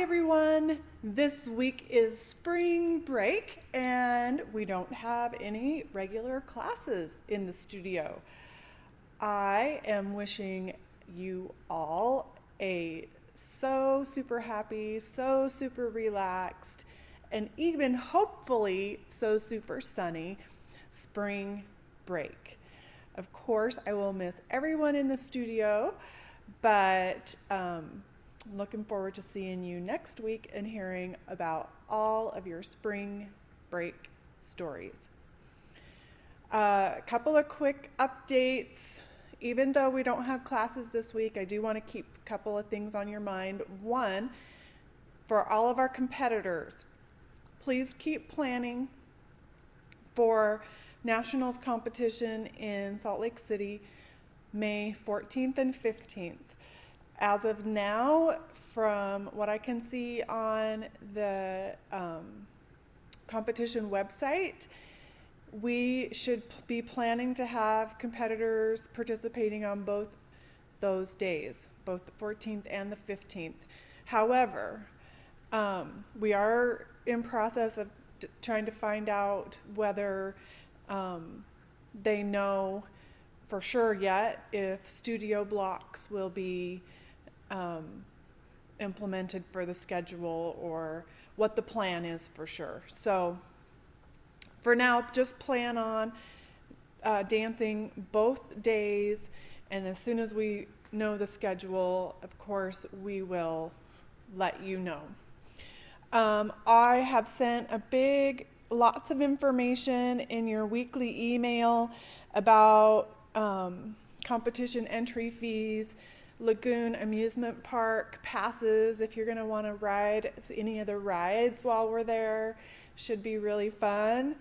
Everyone. This week is spring break, and we don't have any regular classes in the studio. I am wishing you all a so super happy, so super relaxed, and even hopefully so super sunny spring break. Of course, I will miss everyone in the studio, but um, looking forward to seeing you next week and hearing about all of your spring break stories. Uh, a couple of quick updates. Even though we don't have classes this week, I do want to keep a couple of things on your mind. One, for all of our competitors, please keep planning for Nationals competition in Salt Lake City May 14th and 15th. As of now, from what I can see on the um, competition website, we should be planning to have competitors participating on both those days, both the 14th and the 15th. However, um, we are in process of trying to find out whether um, they know for sure yet if studio blocks will be um, implemented for the schedule or what the plan is for sure. So for now, just plan on uh, dancing both days, and as soon as we know the schedule, of course, we will let you know. Um, I have sent a big, lots of information in your weekly email about um, competition entry fees Lagoon Amusement Park passes if you're going to want to ride any of the rides while we're there. Should be really fun.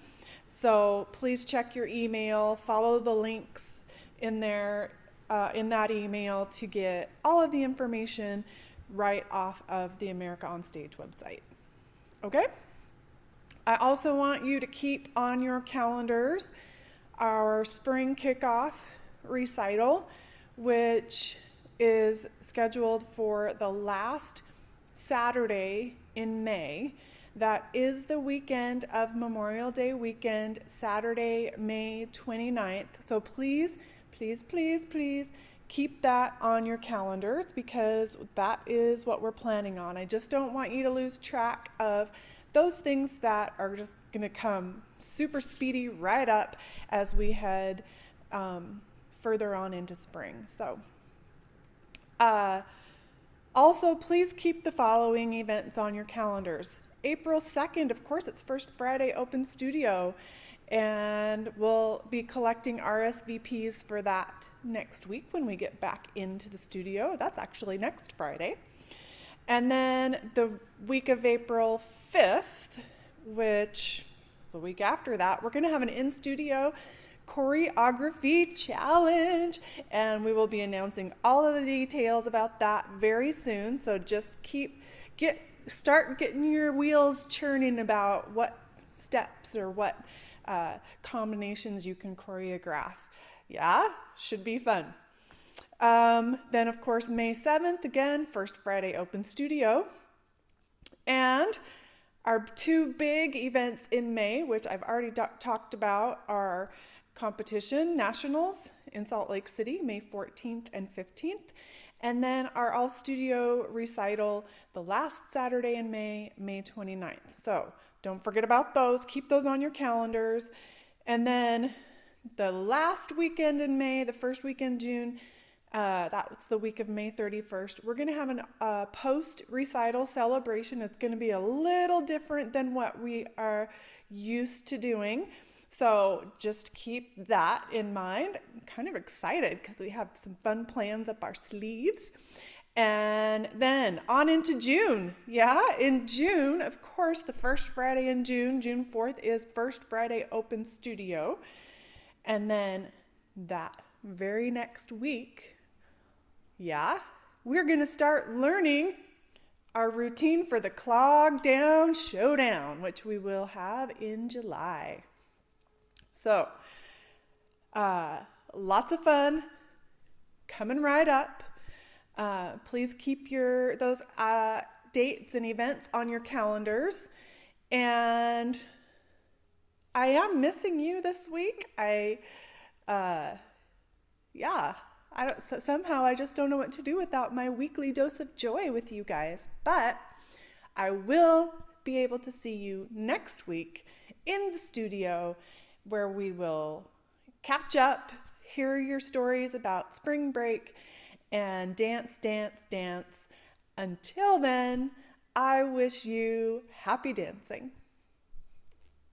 So please check your email, follow the links in there uh, in that email to get all of the information right off of the America on Stage website. Okay? I also want you to keep on your calendars our spring kickoff recital, which is scheduled for the last Saturday in May. That is the weekend of Memorial Day weekend, Saturday, May 29th. So please, please, please, please keep that on your calendars because that is what we're planning on. I just don't want you to lose track of those things that are just going to come super speedy right up as we head um, further on into spring. So, uh, also, please keep the following events on your calendars. April 2nd, of course, it's First Friday Open Studio, and we'll be collecting RSVPs for that next week when we get back into the studio. That's actually next Friday. And then the week of April 5th, which the week after that, we're going to have an in studio choreography challenge. And we will be announcing all of the details about that very soon. So just keep, get, start getting your wheels churning about what steps or what uh, combinations you can choreograph. Yeah, should be fun. Um, then, of course, May 7th, again, First Friday Open Studio. And our two big events in May, which I've already talked about, are competition nationals in Salt Lake City, May 14th and 15th. And then our all studio recital the last Saturday in May, May 29th. So don't forget about those, keep those on your calendars. And then the last weekend in May, the first weekend June, uh, that's the week of May 31st. We're going to have a uh, post recital celebration. It's going to be a little different than what we are used to doing. So just keep that in mind. I'm kind of excited because we have some fun plans up our sleeves. And then on into June. Yeah, in June, of course, the first Friday in June, June 4th, is First Friday Open Studio. And then that very next week, yeah, we're going to start learning our routine for the Clog Down Showdown, which we will have in July. So, uh, lots of fun coming right up. Uh, please keep your those uh, dates and events on your calendars. And I am missing you this week. I, uh, yeah, I don't, so somehow I just don't know what to do without my weekly dose of joy with you guys. But I will be able to see you next week in the studio where we will catch up, hear your stories about spring break, and dance, dance, dance. Until then, I wish you happy dancing.